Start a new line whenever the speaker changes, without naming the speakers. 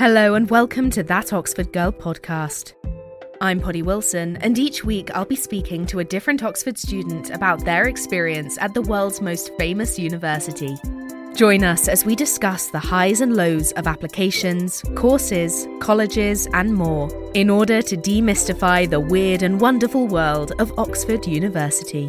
Hello, and welcome to That Oxford Girl podcast. I'm Poddy Wilson, and each week I'll be speaking to a different Oxford student about their experience at the world's most famous university. Join us as we discuss the highs and lows of applications, courses, colleges, and more in order to demystify the weird and wonderful world of Oxford University.